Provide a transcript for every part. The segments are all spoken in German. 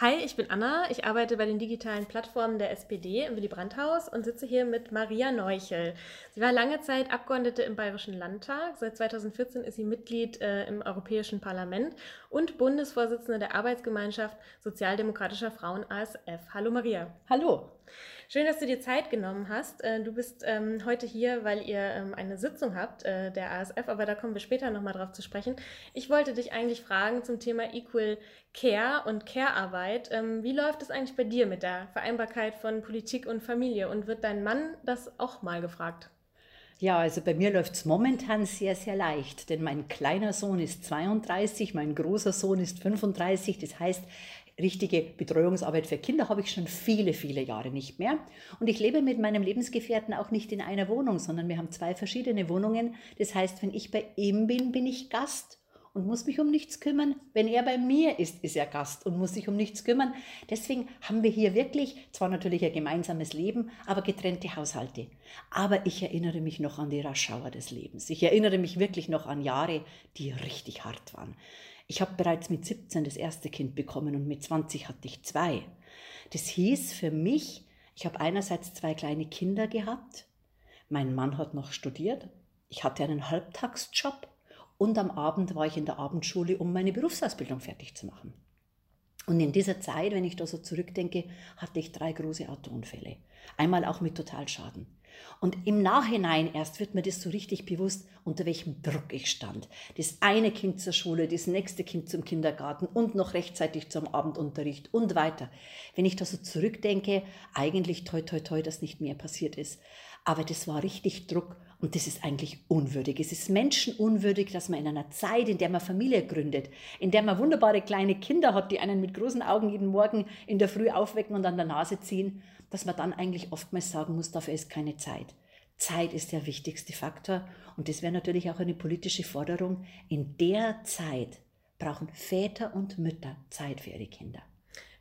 Hi, ich bin Anna. Ich arbeite bei den digitalen Plattformen der SPD im Willy Brandt-Haus und sitze hier mit Maria Neuchel. Sie war lange Zeit Abgeordnete im Bayerischen Landtag. Seit 2014 ist sie Mitglied äh, im Europäischen Parlament und Bundesvorsitzende der Arbeitsgemeinschaft Sozialdemokratischer Frauen ASF. Hallo Maria. Hallo. Schön, dass du dir Zeit genommen hast. Äh, du bist ähm, heute hier, weil ihr ähm, eine Sitzung habt, äh, der ASF, aber da kommen wir später nochmal drauf zu sprechen. Ich wollte dich eigentlich fragen zum Thema Equal Care und Care-Arbeit. Ähm, wie läuft es eigentlich bei dir mit der Vereinbarkeit von Politik und Familie? Und wird dein Mann das auch mal gefragt? Ja, also bei mir läuft es momentan sehr, sehr leicht, denn mein kleiner Sohn ist 32, mein großer Sohn ist 35. Das heißt, richtige Betreuungsarbeit für Kinder habe ich schon viele, viele Jahre nicht mehr. Und ich lebe mit meinem Lebensgefährten auch nicht in einer Wohnung, sondern wir haben zwei verschiedene Wohnungen. Das heißt, wenn ich bei ihm bin, bin ich Gast und muss mich um nichts kümmern. Wenn er bei mir ist, ist er Gast und muss sich um nichts kümmern. Deswegen haben wir hier wirklich zwar natürlich ein gemeinsames Leben, aber getrennte Haushalte. Aber ich erinnere mich noch an die Raschauer des Lebens. Ich erinnere mich wirklich noch an Jahre, die richtig hart waren. Ich habe bereits mit 17 das erste Kind bekommen und mit 20 hatte ich zwei. Das hieß für mich, ich habe einerseits zwei kleine Kinder gehabt, mein Mann hat noch studiert, ich hatte einen Halbtagsjob und am Abend war ich in der Abendschule, um meine Berufsausbildung fertig zu machen. Und in dieser Zeit, wenn ich da so zurückdenke, hatte ich drei große Autounfälle. Einmal auch mit Totalschaden. Und im Nachhinein erst wird mir das so richtig bewusst, unter welchem Druck ich stand. Das eine Kind zur Schule, das nächste Kind zum Kindergarten und noch rechtzeitig zum Abendunterricht und weiter. Wenn ich da so zurückdenke, eigentlich toi toi toi, dass nicht mehr passiert ist. Aber das war richtig Druck und das ist eigentlich unwürdig. Es ist menschenunwürdig, dass man in einer Zeit, in der man Familie gründet, in der man wunderbare kleine Kinder hat, die einen mit großen Augen jeden Morgen in der Früh aufwecken und an der Nase ziehen, dass man dann eigentlich oftmals sagen muss, dafür ist keine Zeit. Zeit ist der wichtigste Faktor und das wäre natürlich auch eine politische Forderung. In der Zeit brauchen Väter und Mütter Zeit für ihre Kinder.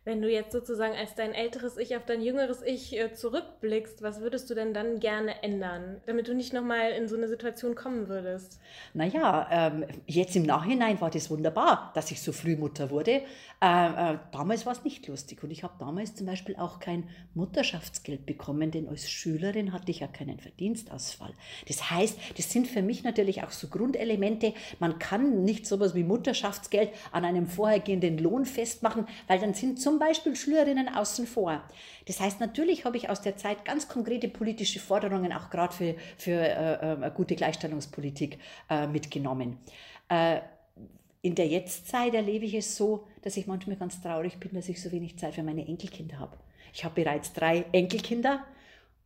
Wenn du jetzt sozusagen als dein älteres Ich auf dein jüngeres Ich äh, zurückblickst, was würdest du denn dann gerne ändern, damit du nicht nochmal in so eine Situation kommen würdest? Naja, ähm, jetzt im Nachhinein war das wunderbar, dass ich so früh Mutter wurde. Äh, äh, damals war es nicht lustig und ich habe damals zum Beispiel auch kein Mutterschaftsgeld bekommen, denn als Schülerin hatte ich ja keinen Verdienstausfall. Das heißt, das sind für mich natürlich auch so Grundelemente. Man kann nicht sowas wie Mutterschaftsgeld an einem vorhergehenden Lohn festmachen, weil dann sind zum Beispiel Schülerinnen außen vor. Das heißt, natürlich habe ich aus der Zeit ganz konkrete politische Forderungen auch gerade für, für äh, äh, gute Gleichstellungspolitik äh, mitgenommen. Äh, in der Jetztzeit erlebe ich es so, dass ich manchmal ganz traurig bin, dass ich so wenig Zeit für meine Enkelkinder habe. Ich habe bereits drei Enkelkinder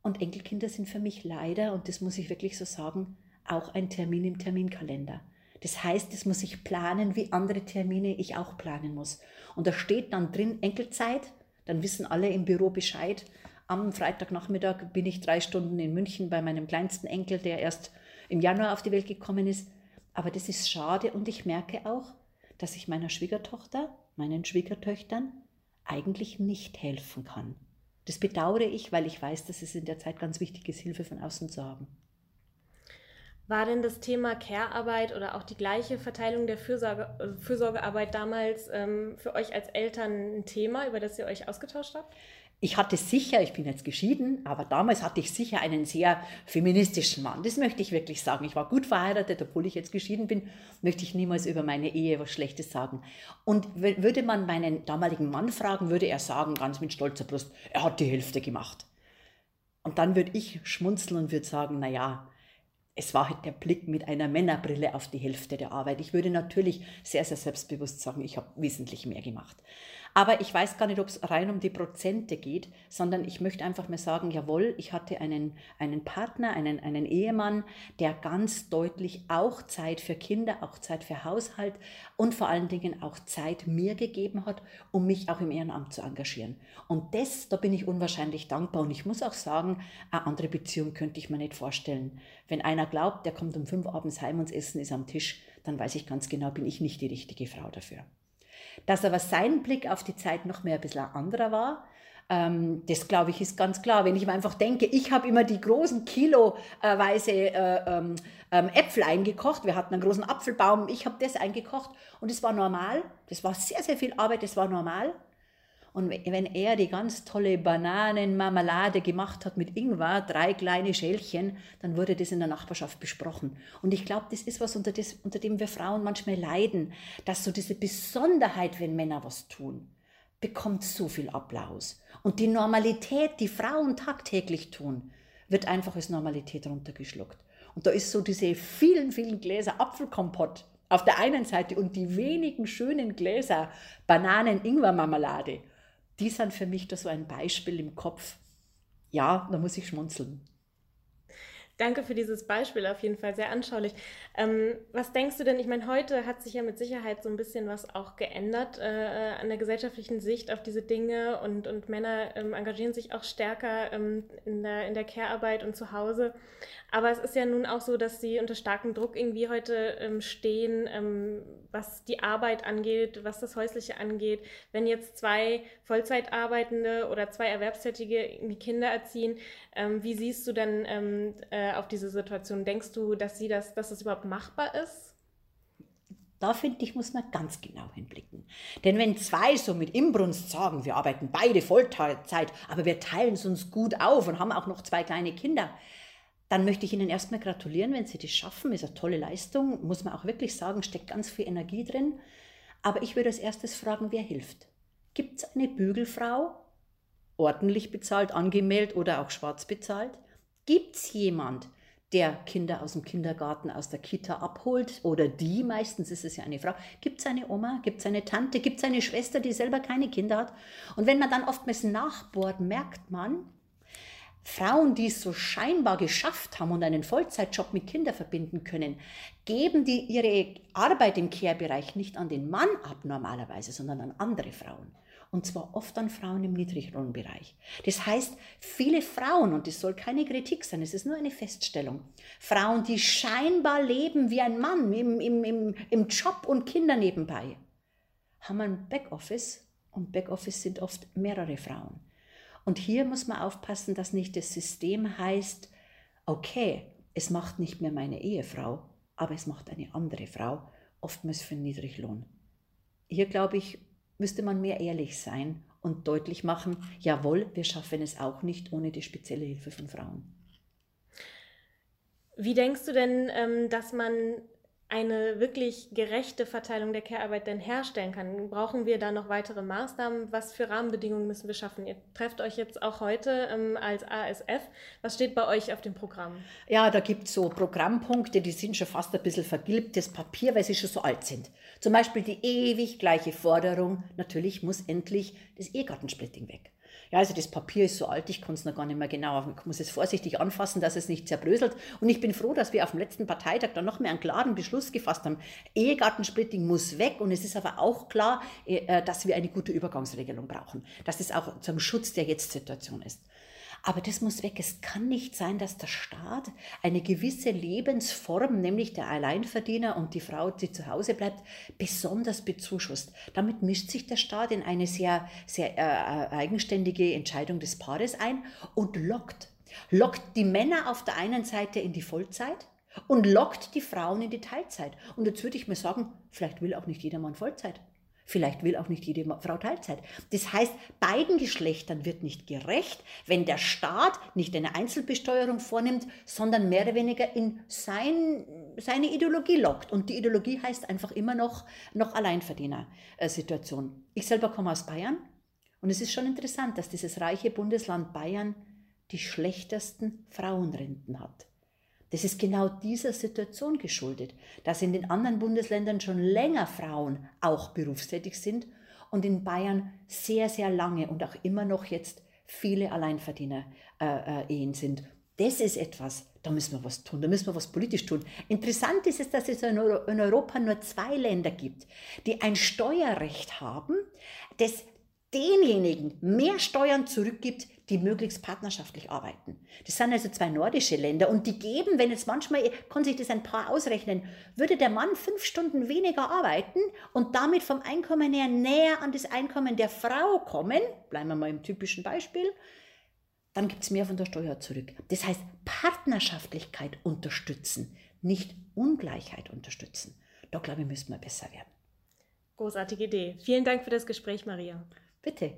und Enkelkinder sind für mich leider, und das muss ich wirklich so sagen, auch ein Termin im Terminkalender. Das heißt, das muss ich planen, wie andere Termine ich auch planen muss. Und da steht dann drin Enkelzeit, dann wissen alle im Büro Bescheid. Am Freitagnachmittag bin ich drei Stunden in München bei meinem kleinsten Enkel, der erst im Januar auf die Welt gekommen ist. Aber das ist schade und ich merke auch, dass ich meiner Schwiegertochter, meinen Schwiegertöchtern eigentlich nicht helfen kann. Das bedauere ich, weil ich weiß, dass es in der Zeit ganz wichtig ist, Hilfe von außen zu haben. War denn das Thema Care-Arbeit oder auch die gleiche Verteilung der Fürsorge, äh, Fürsorgearbeit damals ähm, für euch als Eltern ein Thema, über das ihr euch ausgetauscht habt? Ich hatte sicher, ich bin jetzt geschieden, aber damals hatte ich sicher einen sehr feministischen Mann. Das möchte ich wirklich sagen. Ich war gut verheiratet, obwohl ich jetzt geschieden bin, möchte ich niemals über meine Ehe was Schlechtes sagen. Und würde man meinen damaligen Mann fragen, würde er sagen, ganz mit stolzer Brust, er hat die Hälfte gemacht. Und dann würde ich schmunzeln und würde sagen, na ja, es war halt der Blick mit einer Männerbrille auf die Hälfte der Arbeit. Ich würde natürlich sehr, sehr selbstbewusst sagen, ich habe wesentlich mehr gemacht. Aber ich weiß gar nicht, ob es rein um die Prozente geht, sondern ich möchte einfach mal sagen, jawohl, ich hatte einen, einen Partner, einen, einen Ehemann, der ganz deutlich auch Zeit für Kinder, auch Zeit für Haushalt und vor allen Dingen auch Zeit mir gegeben hat, um mich auch im Ehrenamt zu engagieren. Und das, da bin ich unwahrscheinlich dankbar. Und ich muss auch sagen, eine andere Beziehung könnte ich mir nicht vorstellen. Wenn einer glaubt, der kommt um fünf abends heim und das Essen ist am Tisch, dann weiß ich ganz genau, bin ich nicht die richtige Frau dafür. Dass aber sein Blick auf die Zeit noch mehr ein bisschen anderer war, ähm, das glaube ich ist ganz klar. Wenn ich mir einfach denke, ich habe immer die großen kiloweise äh, ähm, ähm, Äpfel eingekocht. Wir hatten einen großen Apfelbaum. Ich habe das eingekocht und es war normal. Das war sehr, sehr viel Arbeit. Das war normal. Und wenn er die ganz tolle Bananenmarmelade gemacht hat mit Ingwer, drei kleine Schälchen, dann wurde das in der Nachbarschaft besprochen. Und ich glaube, das ist was, unter, das, unter dem wir Frauen manchmal leiden, dass so diese Besonderheit, wenn Männer was tun, bekommt so viel Applaus. Und die Normalität, die Frauen tagtäglich tun, wird einfach als Normalität runtergeschluckt. Und da ist so diese vielen, vielen Gläser Apfelkompott auf der einen Seite und die wenigen schönen Gläser Bananen-Ingwer-Marmelade die sind für mich da so ein Beispiel im Kopf. Ja, da muss ich schmunzeln. Danke für dieses Beispiel, auf jeden Fall sehr anschaulich. Ähm, was denkst du denn? Ich meine, heute hat sich ja mit Sicherheit so ein bisschen was auch geändert äh, an der gesellschaftlichen Sicht auf diese Dinge und, und Männer ähm, engagieren sich auch stärker ähm, in der, in der Care-Arbeit und zu Hause. Aber es ist ja nun auch so, dass sie unter starkem Druck irgendwie heute ähm, stehen, ähm, was die Arbeit angeht, was das Häusliche angeht. Wenn jetzt zwei Vollzeitarbeitende oder zwei Erwerbstätige Kinder erziehen, ähm, wie siehst du denn ähm, äh, auf diese Situation? Denkst du, dass sie das, dass das überhaupt machbar ist? Da finde ich, muss man ganz genau hinblicken. Denn wenn zwei so mit Imbrunst sagen, wir arbeiten beide Vollzeit, aber wir teilen es uns gut auf und haben auch noch zwei kleine Kinder, dann möchte ich Ihnen erstmal gratulieren, wenn Sie das schaffen. Ist eine tolle Leistung, muss man auch wirklich sagen, steckt ganz viel Energie drin. Aber ich würde als erstes fragen, wer hilft? Gibt es eine Bügelfrau, ordentlich bezahlt, angemeldet oder auch schwarz bezahlt? Gibt es jemand, der Kinder aus dem Kindergarten, aus der Kita abholt oder die, meistens ist es ja eine Frau. Gibt es eine Oma, gibt es eine Tante, gibt es eine Schwester, die selber keine Kinder hat? Und wenn man dann oftmals nachbohrt, merkt man, Frauen, die es so scheinbar geschafft haben und einen Vollzeitjob mit Kindern verbinden können, geben die ihre Arbeit im Care-Bereich nicht an den Mann ab normalerweise, sondern an andere Frauen. Und zwar oft an Frauen im Niedriglohnbereich. Das heißt, viele Frauen, und das soll keine Kritik sein, es ist nur eine Feststellung, Frauen, die scheinbar leben wie ein Mann im, im, im, im Job und Kinder nebenbei, haben ein Backoffice und Backoffice sind oft mehrere Frauen. Und hier muss man aufpassen, dass nicht das System heißt, okay, es macht nicht mehr meine Ehefrau, aber es macht eine andere Frau, oftmals für Niedriglohn. Hier, glaube ich, müsste man mehr ehrlich sein und deutlich machen, jawohl, wir schaffen es auch nicht ohne die spezielle Hilfe von Frauen. Wie denkst du denn, ähm, dass man eine wirklich gerechte Verteilung der Care-Arbeit denn herstellen kann? Brauchen wir da noch weitere Maßnahmen? Was für Rahmenbedingungen müssen wir schaffen? Ihr trefft euch jetzt auch heute ähm, als ASF. Was steht bei euch auf dem Programm? Ja, da gibt es so Programmpunkte, die sind schon fast ein bisschen vergilbtes Papier, weil sie schon so alt sind. Zum Beispiel die ewig gleiche Forderung, natürlich muss endlich das Ehegattensplitting weg. Ja, also das Papier ist so alt, ich kann es noch gar nicht mehr genau, ich muss es vorsichtig anfassen, dass es nicht zerbröselt. Und ich bin froh, dass wir auf dem letzten Parteitag dann noch mehr einen klaren Beschluss gefasst haben. Ehegattensplitting muss weg und es ist aber auch klar, äh, äh, dass wir eine gute Übergangsregelung brauchen. Dass es auch zum Schutz der Jetzt-Situation ist. Aber das muss weg. Es kann nicht sein, dass der Staat eine gewisse Lebensform, nämlich der Alleinverdiener und die Frau, die zu Hause bleibt, besonders bezuschusst. Damit mischt sich der Staat in eine sehr, sehr äh, äh eigenständige Entscheidung des Paares ein und lockt. Lockt die Männer auf der einen Seite in die Vollzeit und lockt die Frauen in die Teilzeit. Und jetzt würde ich mir sagen, vielleicht will auch nicht jeder Mann Vollzeit. Vielleicht will auch nicht jede Frau Teilzeit. Das heißt, beiden Geschlechtern wird nicht gerecht, wenn der Staat nicht eine Einzelbesteuerung vornimmt, sondern mehr oder weniger in sein, seine Ideologie lockt. Und die Ideologie heißt einfach immer noch, noch Alleinverdiener-Situation. Ich selber komme aus Bayern und es ist schon interessant, dass dieses reiche Bundesland Bayern die schlechtesten Frauenrenten hat. Das ist genau dieser Situation geschuldet, dass in den anderen Bundesländern schon länger Frauen auch berufstätig sind und in Bayern sehr, sehr lange und auch immer noch jetzt viele Alleinverdiener-Ehen äh, sind. Das ist etwas, da müssen wir was tun, da müssen wir was politisch tun. Interessant ist es, dass es in Europa nur zwei Länder gibt, die ein Steuerrecht haben, das denjenigen mehr Steuern zurückgibt, die möglichst partnerschaftlich arbeiten. Das sind also zwei nordische Länder und die geben, wenn jetzt manchmal, kann sich das ein paar ausrechnen, würde der Mann fünf Stunden weniger arbeiten und damit vom Einkommen her näher an das Einkommen der Frau kommen, bleiben wir mal im typischen Beispiel, dann gibt es mehr von der Steuer zurück. Das heißt, Partnerschaftlichkeit unterstützen, nicht Ungleichheit unterstützen. Da glaube ich, müssen wir besser werden. Großartige Idee. Vielen Dank für das Gespräch, Maria. Bitte.